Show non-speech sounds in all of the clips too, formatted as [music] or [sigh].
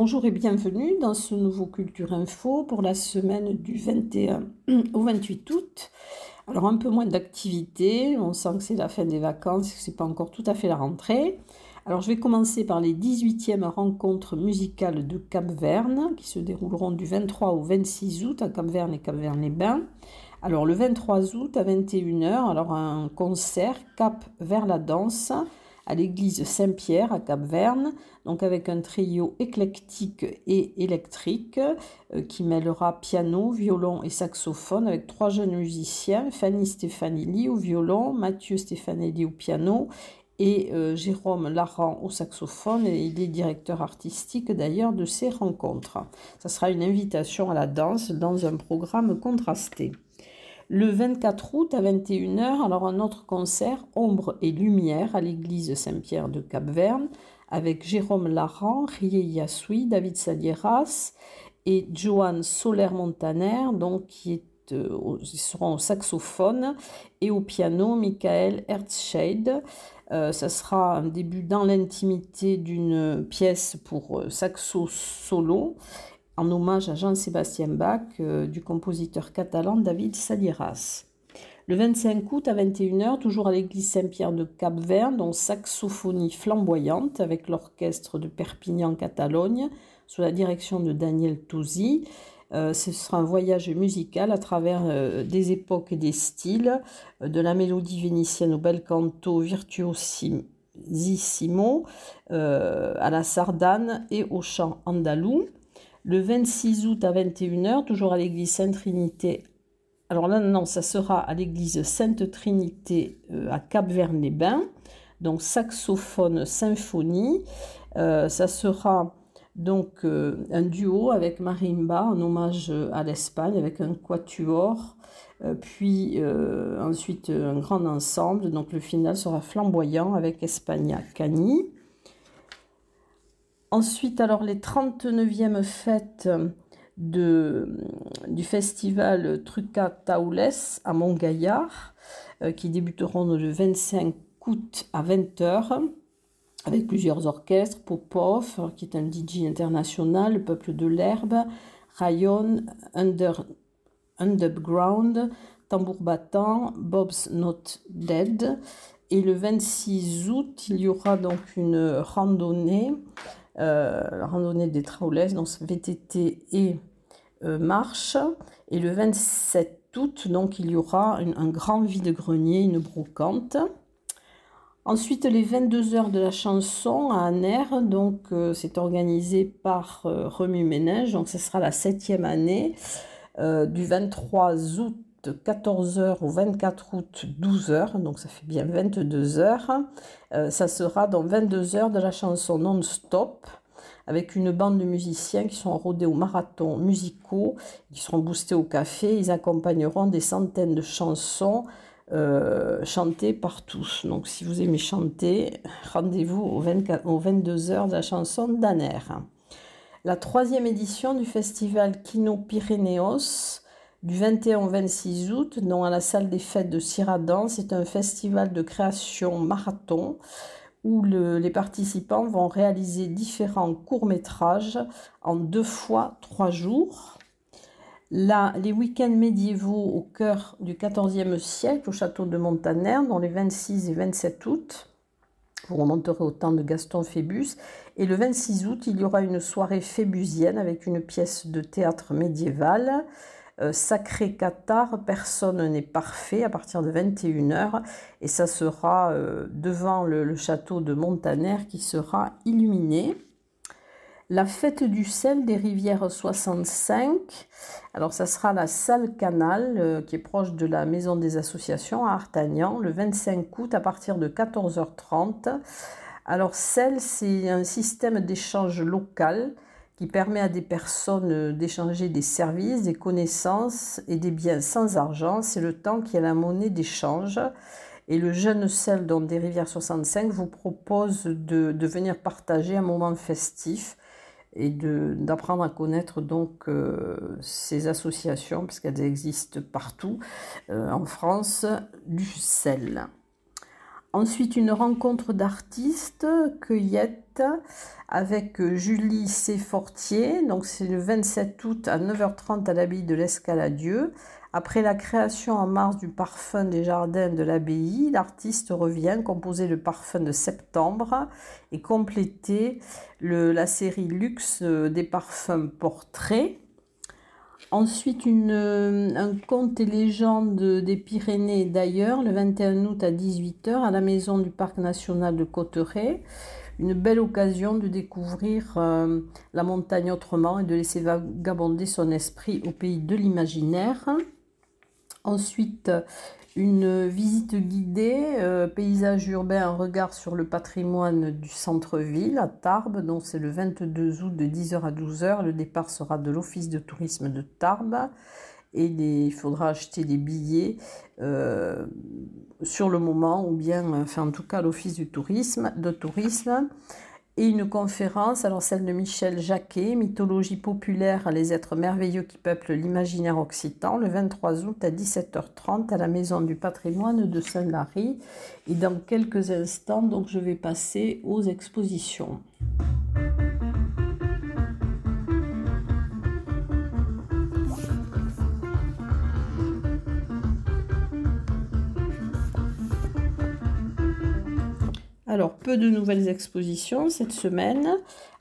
Bonjour et bienvenue dans ce nouveau Culture Info pour la semaine du 21 [clears throat] au 28 août. Alors un peu moins d'activité, on sent que c'est la fin des vacances, que c'est pas encore tout à fait la rentrée. Alors je vais commencer par les 18e rencontres musicales de Cap-Verne qui se dérouleront du 23 au 26 août à Cap-Verne et Cap-Verne-les-Bains. Alors le 23 août à 21h, alors un concert Cap vers la danse à l'église Saint-Pierre à Cap-Verne, donc avec un trio éclectique et électrique euh, qui mêlera piano, violon et saxophone avec trois jeunes musiciens, Fanny Stefanelli au violon, Mathieu Stefanelli au piano et euh, Jérôme Laran au saxophone et il est directeur artistique d'ailleurs de ces rencontres. Ça sera une invitation à la danse dans un programme contrasté. Le 24 août à 21h, alors un autre concert, Ombre et Lumière, à l'église Saint-Pierre de Cap-Verne, avec Jérôme Laran, Rie Yassoui, David Salieras et Joanne Soler-Montaner, donc qui euh, ils seront au saxophone et au piano Michael Herzscheid. Euh, ça sera un début dans l'intimité d'une pièce pour euh, saxo solo en hommage à Jean-Sébastien Bach euh, du compositeur catalan David Salieras. Le 25 août à 21h, toujours à l'église Saint-Pierre de Cap-Vert, dont saxophonie flamboyante avec l'orchestre de Perpignan-Catalogne sous la direction de Daniel Tosi. Euh, ce sera un voyage musical à travers euh, des époques et des styles, de la mélodie vénitienne au bel canto virtuosissimo, à la sardane et au chant andalou. Le 26 août à 21h, toujours à l'église Sainte-Trinité. Alors là, non, ça sera à l'église Sainte-Trinité euh, à Cap-Verne-les-Bains. Donc saxophone symphonie. Euh, ça sera donc euh, un duo avec marimba en hommage à l'Espagne avec un quatuor. puis ensuite un grand ensemble. Donc le final sera flamboyant avec Espagna Cani. Ensuite, alors les 39e fêtes du festival Truca Taules à Montgaillard, euh, qui débuteront le 25 août à 20h, avec plusieurs orchestres, Popov, qui est un DJ international, le Peuple de l'Herbe, Rayon, Under, Underground, Tambour Battant, Bob's Not Dead. Et le 26 août, il y aura donc une randonnée euh, la randonnée des Traolès, donc VTT et euh, marche. Et le 27 août, donc il y aura un grand vide-grenier, une brocante. Ensuite, les 22 heures de la chanson à Aner, donc euh, c'est organisé par Remu Ménage, donc ce sera la septième année, du 23 août 14h au 24 août 12h, donc ça fait bien 22 heures. Euh, ça sera dans 22 heures de la chanson non-stop avec une bande de musiciens qui sont rodés au marathon musicaux, qui seront boostés au café. Ils accompagneront des centaines de chansons euh, chantées par tous. Donc si vous aimez chanter, rendez-vous aux, aux 22 heures de la chanson d'Aner. La troisième édition du festival Kino Pyrénéos du 21 au 26 août, dont à la salle des fêtes de Ciradan. C'est un festival de création marathon où les participants vont réaliser différents courts-métrages en deux fois trois jours. Là, les week-ends médiévaux au cœur du XIVe siècle au château de Montaner, dans les 26 et 27 août. Vous remonterez au temps de Gaston Phébus. Et le 26 août, il y aura une soirée phébusienne avec une pièce de théâtre médiéval. Euh, Sacré Qatar, personne n'est parfait à partir de 21h et ça sera euh, devant le, château de Montaner qui sera illuminé. La fête du sel des rivières 65, alors ça sera la salle Canal euh, qui est proche de la maison des associations à Artagnan le 25 août à partir de 14h30. Alors sel c'est un système d'échange local qui permet à des personnes euh, d'échanger des services, des connaissances et des biens sans argent. C'est le temps qui est la monnaie d'échange. Et le jeune sel dans des rivières 65 vous propose de, de venir partager un moment festif et d'apprendre à connaître donc euh, ces associations, parce qu'elles existent partout euh, en France, du sel. Ensuite, une rencontre d'artistes, cueillette, avec Julie C. Donc, c'est le 27 août à 9h30 à l'abbaye de l'Escaladieu. Après la création en mars du parfum des jardins de l'abbaye, l'artiste revient composer le parfum de septembre et compléter la série luxe des parfums portraits. Ensuite, un conte et légende des Pyrénées d'ailleurs, le 21 août à 18h à la maison du Parc national de Cotteret. Une belle occasion de découvrir euh, la montagne autrement et de laisser vagabonder son esprit au pays de l'imaginaire. Ensuite, une visite guidée, euh, paysage urbain, un regard sur le patrimoine du centre-ville à Tarbes. Donc c'est le 22 août de 10h à 12h. Le départ sera de l'office de tourisme de Tarbes. Et il faudra acheter des billets euh, sur le moment ou bien, enfin en tout cas l'office du tourisme, de tourisme et une conférence, alors celle de Michel Jacquet, Mythologie populaire, les êtres merveilleux qui peuplent l'imaginaire occitan, le 23 août à 17h30 à la Maison du patrimoine de Saint-Lary. Et dans quelques instants, donc, je vais passer aux expositions. Alors, peu de nouvelles expositions cette semaine.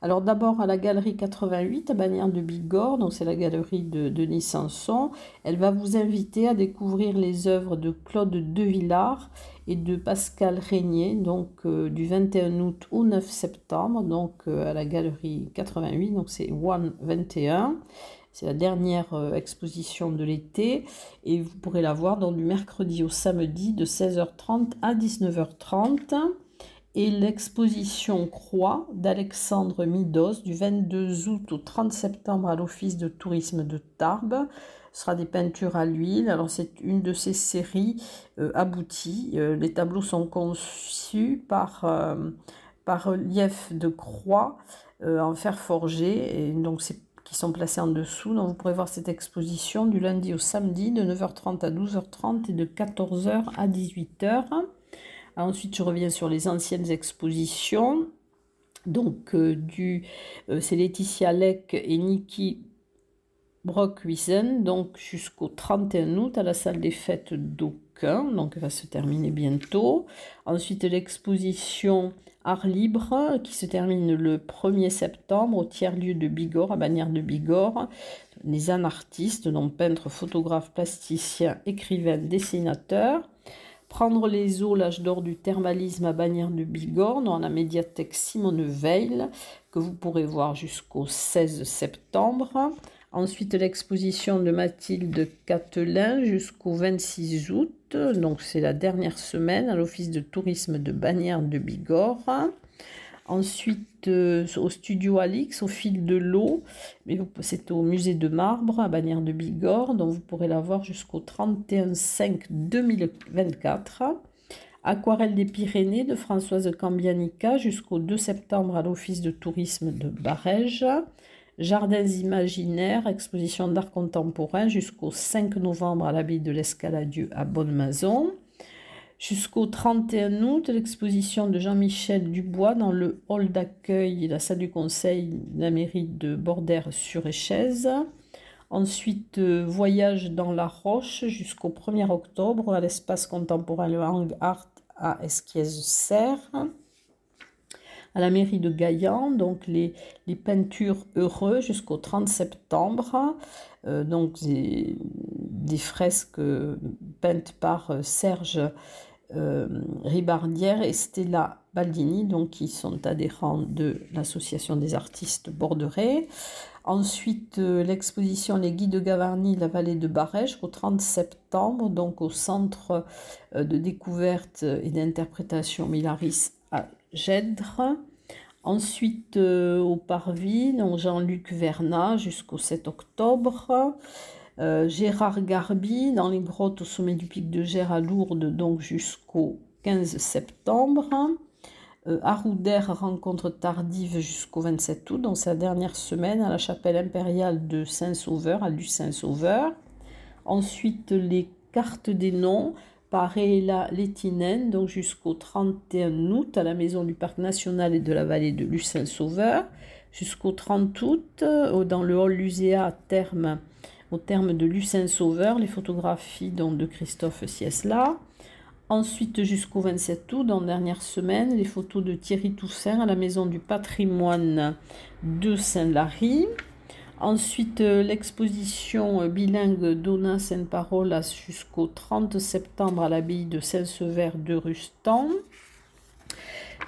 Alors, d'abord à la galerie 88 à Bagnères de Bigorre, donc c'est la galerie de Denis Sanson. Elle va vous inviter à découvrir les œuvres de Claude Devillard et de Pascal Régnier, donc euh, du 21 août au 9 septembre, donc euh, à la galerie 88, donc c'est One 21. C'est la dernière euh, exposition de l'été et vous pourrez la voir donc du mercredi au samedi de 16h30 à 19h30 et l'exposition Croix d'Alexandre Midos du 22 août au 30 septembre à l'Office de tourisme de Tarbes. Sera des peintures à l'huile. Alors c'est une de ces séries euh, abouties. Euh, les tableaux sont conçus par, euh, par relief de croix en fer forgé et donc c'est qui sont placés en dessous. Donc vous pourrez voir cette exposition du lundi au samedi de 9h30 à 12h30 et de 14h à 18h. Ensuite, je reviens sur les anciennes expositions. Donc, euh, euh, c'est Laetitia Leck et Niki Brockwiesen, donc jusqu'au 31 août à la salle des fêtes d'Aucun, donc elle va se terminer bientôt. Ensuite, l'exposition Art Libre qui se termine le 1er septembre au tiers-lieu de Bigorre, à Bagnères de Bigorre. Les anartistes, donc peintres, photographes, plasticiens, écrivains, dessinateurs. Prendre les eaux, l'âge d'or du thermalisme à Bagnères de Bigorre, dans la médiathèque Simone Veil, que vous pourrez voir jusqu'au 16 septembre. Ensuite, l'exposition de Mathilde Catelin jusqu'au 26 août. Donc, c'est la dernière semaine à l'Office de tourisme de Bagnères de Bigorre. Ensuite, euh, au studio Alix, au fil de l'eau, c'est au musée de marbre à Bagnères de Bigorre, dont vous pourrez la voir jusqu'au 31-5-2024. Aquarelle des Pyrénées de Françoise Cambianica jusqu'au 2 septembre à l'Office de tourisme de Barège. Jardins imaginaires, exposition d'art contemporain jusqu'au 5 novembre à l'abbaye de l'Escaladieu à Bonne-Maison. Jusqu'au 31 août, l'exposition de Jean-Michel Dubois dans le hall d'accueil et la salle du conseil de la mairie de Bordère-sur-Échez. Ensuite, euh, voyage dans la Roche jusqu'au 1er octobre à l'espace contemporain Le Hang Art à Esquies-Serre. À la mairie de Gaillan, donc les, peintures heureux jusqu'au 30 septembre. Euh, donc des, des, fresques peintes par euh, Serge euh, Ribardière et Stella Baldini, donc qui sont adhérents de l'association des artistes borderais. Ensuite, euh, l'exposition Les Guides de Gavarnie, la vallée de Barèche, au 30 septembre, donc au centre euh, de découverte et d'interprétation Milaris à Gèdre. Ensuite, au Parvis, Jean-Luc Vernat jusqu'au 7 octobre. Euh, Gérard Garbi dans les grottes au sommet du pic de Gers à Lourdes, donc jusqu'au 15 septembre. Euh, rencontre tardive jusqu'au 27 août, donc sa dernière semaine à la chapelle impériale de Saint-Sauveur, à Luce-Saint-Sauveur. Ensuite, les cartes des noms, Parella Létinen, donc jusqu'au 31 août à la maison du Parc national et de la vallée de Lucin-Sauveur, jusqu'au 30 août dans le hall Luséa terme, au terme de Lucin-Sauveur, les photographies donc, de Christophe Siesla. Ensuite, jusqu'au 27 août, dans la dernière semaine, les photos de Thierry Toussaint à la Maison du patrimoine de Saint-Lary. Ensuite, euh, l'exposition euh, bilingue Donna Sainte-Parole jusqu'au 30 septembre à l'abbaye de Saint-Sever de Rustan.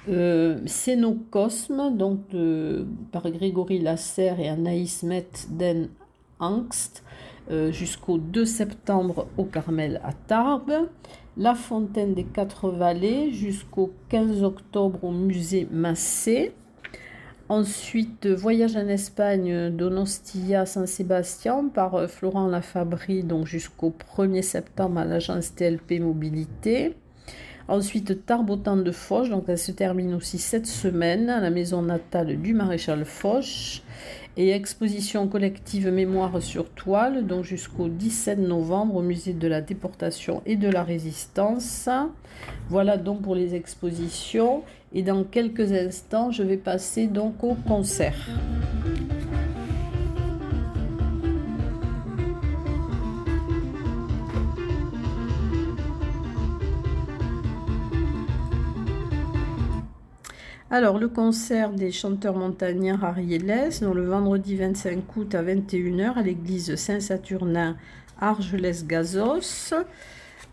Euh, Cénocosme, donc par Grégory Lasserre et Anaïs Met den Angst, jusqu'au 2 septembre au Carmel à Tarbes. La Fontaine des Quatre Vallées jusqu'au 15 octobre au musée Massé. Ensuite, Voyage en Espagne d'Onostia San Sébastien par euh, Florent Lafabri, donc jusqu'au 1er septembre à l'agence TLP Mobilité. Ensuite, Tarbes au temps de Foch, donc elle se termine aussi cette semaine à la maison natale du maréchal Foch. Et exposition collective mémoire sur toile, donc jusqu'au 17 novembre au musée de la déportation et de la résistance. Voilà donc pour les expositions. Et dans quelques instants, je vais passer donc au concert. Alors, le concert des chanteurs montagnards Ariélès, dans le vendredi 25 août à 21h à l'église Saint-Saturnin Argelès-Gazos.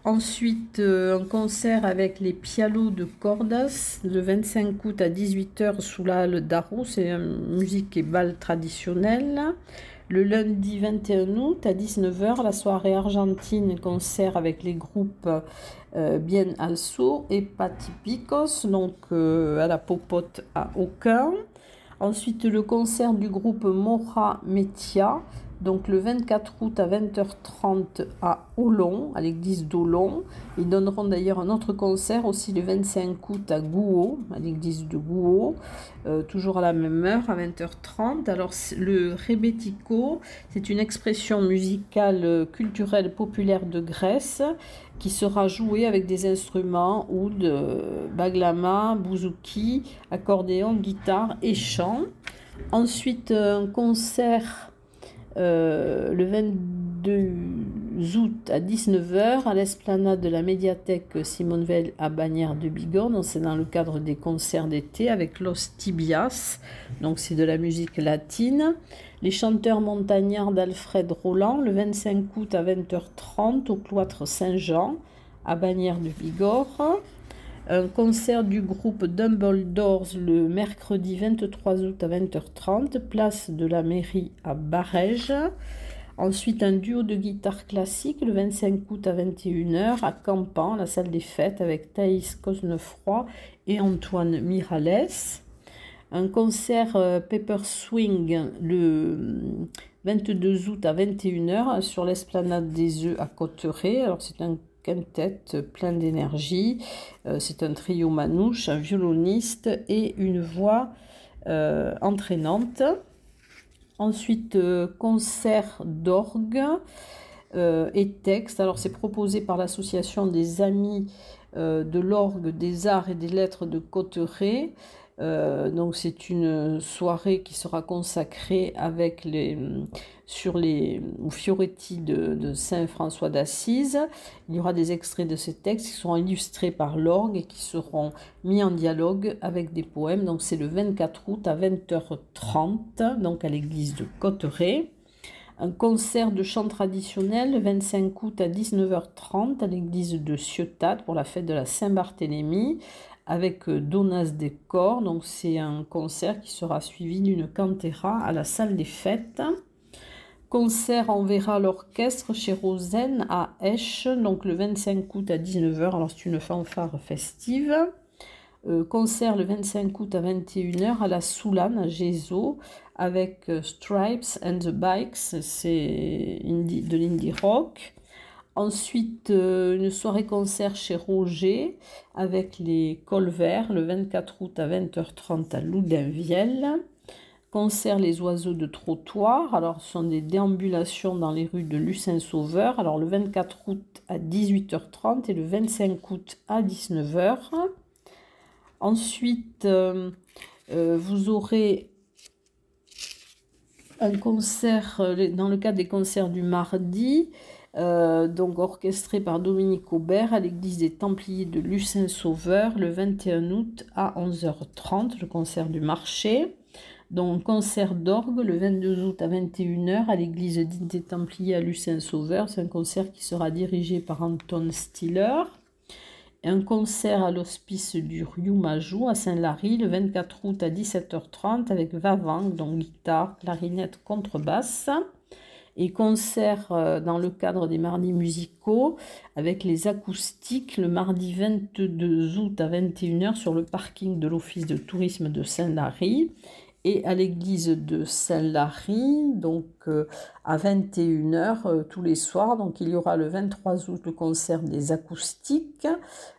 Ensuite, euh, un concert avec les Pialos de Cordas le 25 août à 18h sous la halle d'Arro. C'est musique et bal traditionnelle. Le lundi 21 août à 19h, la soirée argentine concert avec les groupes euh, Bien Also et Patipicos, donc euh, à la popote à Aucun. Ensuite, le concert du groupe Mora Metia donc le 24 août à 20h30 à Olon, à l'église d'Olon. Ils donneront d'ailleurs un autre concert aussi le 25 août à Gouault, à l'église de Gouault, euh, toujours à la même heure, à 20h30. Alors le rebetiko, c'est une expression musicale euh, culturelle populaire de Grèce qui sera jouée avec des instruments oud, baglama, bouzouki, accordéon, guitare et chant. Ensuite, un concert euh, le 22 août à 19h à l'esplanade de la médiathèque Simone Veil à Bagnères de Bigorre. C'est dans le cadre des concerts d'été avec Los Tibias. Donc c'est de la musique latine. Les chanteurs montagnards d'Alfred Roland le 25 août à 20h30 au cloître Saint-Jean à Bagnères de Bigorre un concert du groupe Dumbledores le mercredi 23 août à 20h30, place de la mairie à Barège. Ensuite, un duo de guitare classique le 25 août à 21h à Campan, la salle des fêtes, avec Thaïs Cosnefroy et Antoine Mirales. Un concert euh, Pepper Swing le 22 août à 21h sur l'esplanade des œufs à Cotteret. Alors, c'est un tête plein d'énergie. Euh, c'est un trio manouche, un violoniste et une voix euh, entraînante. Ensuite, euh, concert d'orgue et texte. Alors, c'est proposé par l'association des Amis de l'orgue, des arts et des lettres de Cotteret. Euh, donc c'est une soirée qui sera consacrée avec les, sur les Fioretti de, Saint François d'Assise. Il y aura des extraits de ces textes qui seront illustrés par l'orgue et qui seront mis en dialogue avec des poèmes. Donc c'est le 24 août à 20h30, donc à l'église de Cotteret. Un concert de chant traditionnel le 25 août à 19h30 à l'église de Ciotat pour la fête de la Saint-Barthélemy avec euh, Donas Décor. Donc c'est un concert qui sera suivi d'une cantera à la salle des fêtes. Concert en verra l'orchestre chez Rosen à Esch, donc le 25 août à 19h. Alors c'est une fanfare festive. Euh, concert le 25 août à 21h à la Soulane à Gézo avec euh, Stripes and the Bikes, c'est de l'indie rock. Ensuite, euh, une soirée concert chez Roger avec les Colverts le 24 août à 20h30 à Loudainvielle. concert Les oiseaux de trottoir. Alors, ce sont des déambulations dans les rues de Lucin-Sauveur. Alors, le 24 août à 18h30 et le 25 août à 19h. Ensuite, euh, euh, vous aurez un concert, dans le cadre des concerts du mardi, donc orchestré par Dominique Aubert à l'église des Templiers de Lucin-Sauveur le 21 août à 11h30, le concert du marché. Donc concert d'orgue le 22 août à 21h à l'église des Templiers à Lucin-Sauveur. C'est un concert qui sera dirigé par Anton Stiller un concert à l'hospice du Riou-Majou à Saint-Lary le 24 août à 17h30 avec Vavang, donc guitare, clarinette, contrebasse. Et concert euh, dans le cadre des mardis musicaux avec les acoustiques le mardi 22 août à 21h sur le parking de l'office de tourisme de Saint-Lary et à l'église de Saint-Lary, donc euh, à 21h euh, tous les soirs. Donc il y aura le 23 août le concert des acoustiques,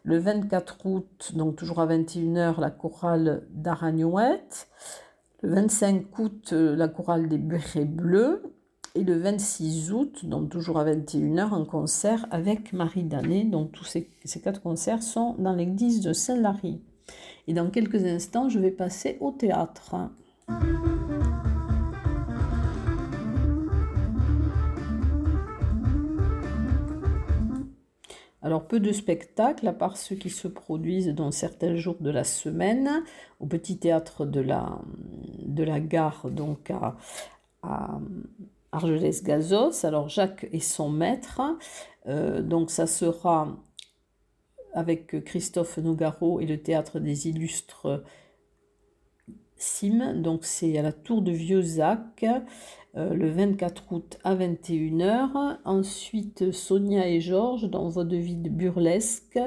le 24 août, donc toujours à 21h, la chorale d'Aragnouette, le 25 août, la chorale des Bérets Bleus, le 26 août, donc toujours à 21h, un concert avec Marie Danet. Donc tous ces, ces quatre concerts sont dans l'église de Saint-Lary. Et dans quelques instants, je vais passer au théâtre. Alors peu de spectacles, à part ceux qui se produisent dans certains jours de la semaine, au petit théâtre de la, de la gare, donc à, Argelès-Gazos. Alors Jacques est son maître, euh, donc ça sera avec Christophe Nougaro et le théâtre des illustres Donc c'est à la tour de Vieux-Zac, euh, le 24 août à 21h. Ensuite, Sonia et Georges dans Vaudeville burlesque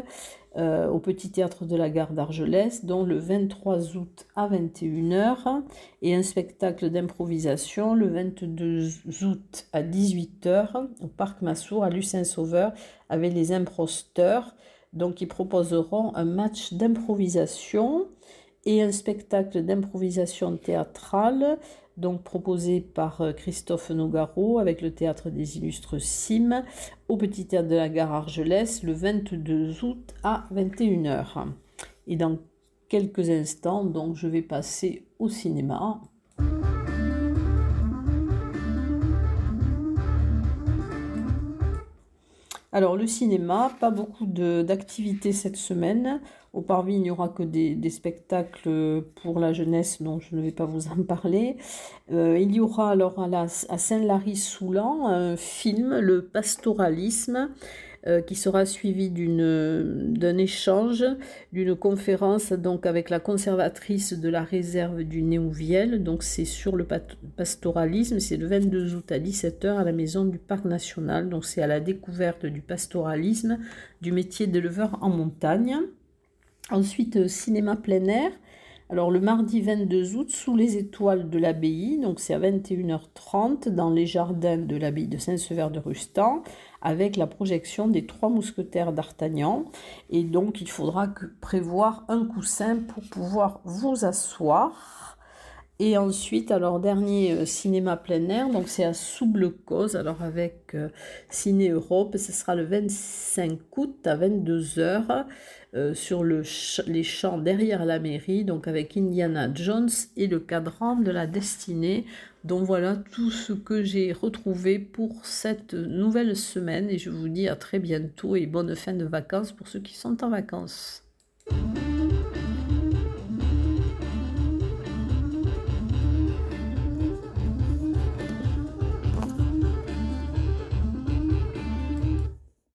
euh, au Petit Théâtre de la Gare d'Argelès, dont le 23 août à 21h. Et un spectacle d'improvisation le 22 août à 18h au Parc Massour à Lucin-Sauveur avec les imposteurs. Donc, ils proposeront un match d'improvisation et un spectacle d'improvisation théâtrale, donc proposé par euh, Christophe Nogaro avec le Théâtre des Illustres Sim au Petit Théâtre de la Gare Argelès le 22 août à 21h. Et dans quelques instants, donc, je vais passer au cinéma. Alors le cinéma, pas beaucoup d'activités cette semaine. Au Parvis, il n'y aura que des, spectacles pour la jeunesse dont je ne vais pas vous en parler. Euh, il y aura alors à, Saint-Lary-Soulan un film, Le pastoralisme, euh, qui sera suivi d'un échange, d'une conférence donc avec la conservatrice de la réserve du Néouviel. Donc c'est sur le pastoralisme, c'est le 22 août à 17h à la maison du Parc national. Donc c'est à la découverte du pastoralisme, du métier d'éleveur en montagne. Ensuite, euh, cinéma plein air. Alors le mardi 22 août, sous les étoiles de l'abbaye, donc c'est à 21h30 dans les jardins de l'abbaye de Saint-Sever de Rustan, avec la projection des trois mousquetaires d'Artagnan. Et donc il faudra prévoir un coussin pour pouvoir vous asseoir. Et ensuite, alors dernier euh, cinéma plein air, donc c'est à Soublecause, alors avec euh, Ciné Europe, ce sera le 25 août à 22h. Euh, sur le les champs derrière la mairie, donc avec Indiana Jones et le cadran de la destinée. Donc voilà tout ce que j'ai retrouvé pour cette nouvelle semaine et je vous dis à très bientôt et bonne fin de vacances pour ceux qui sont en vacances.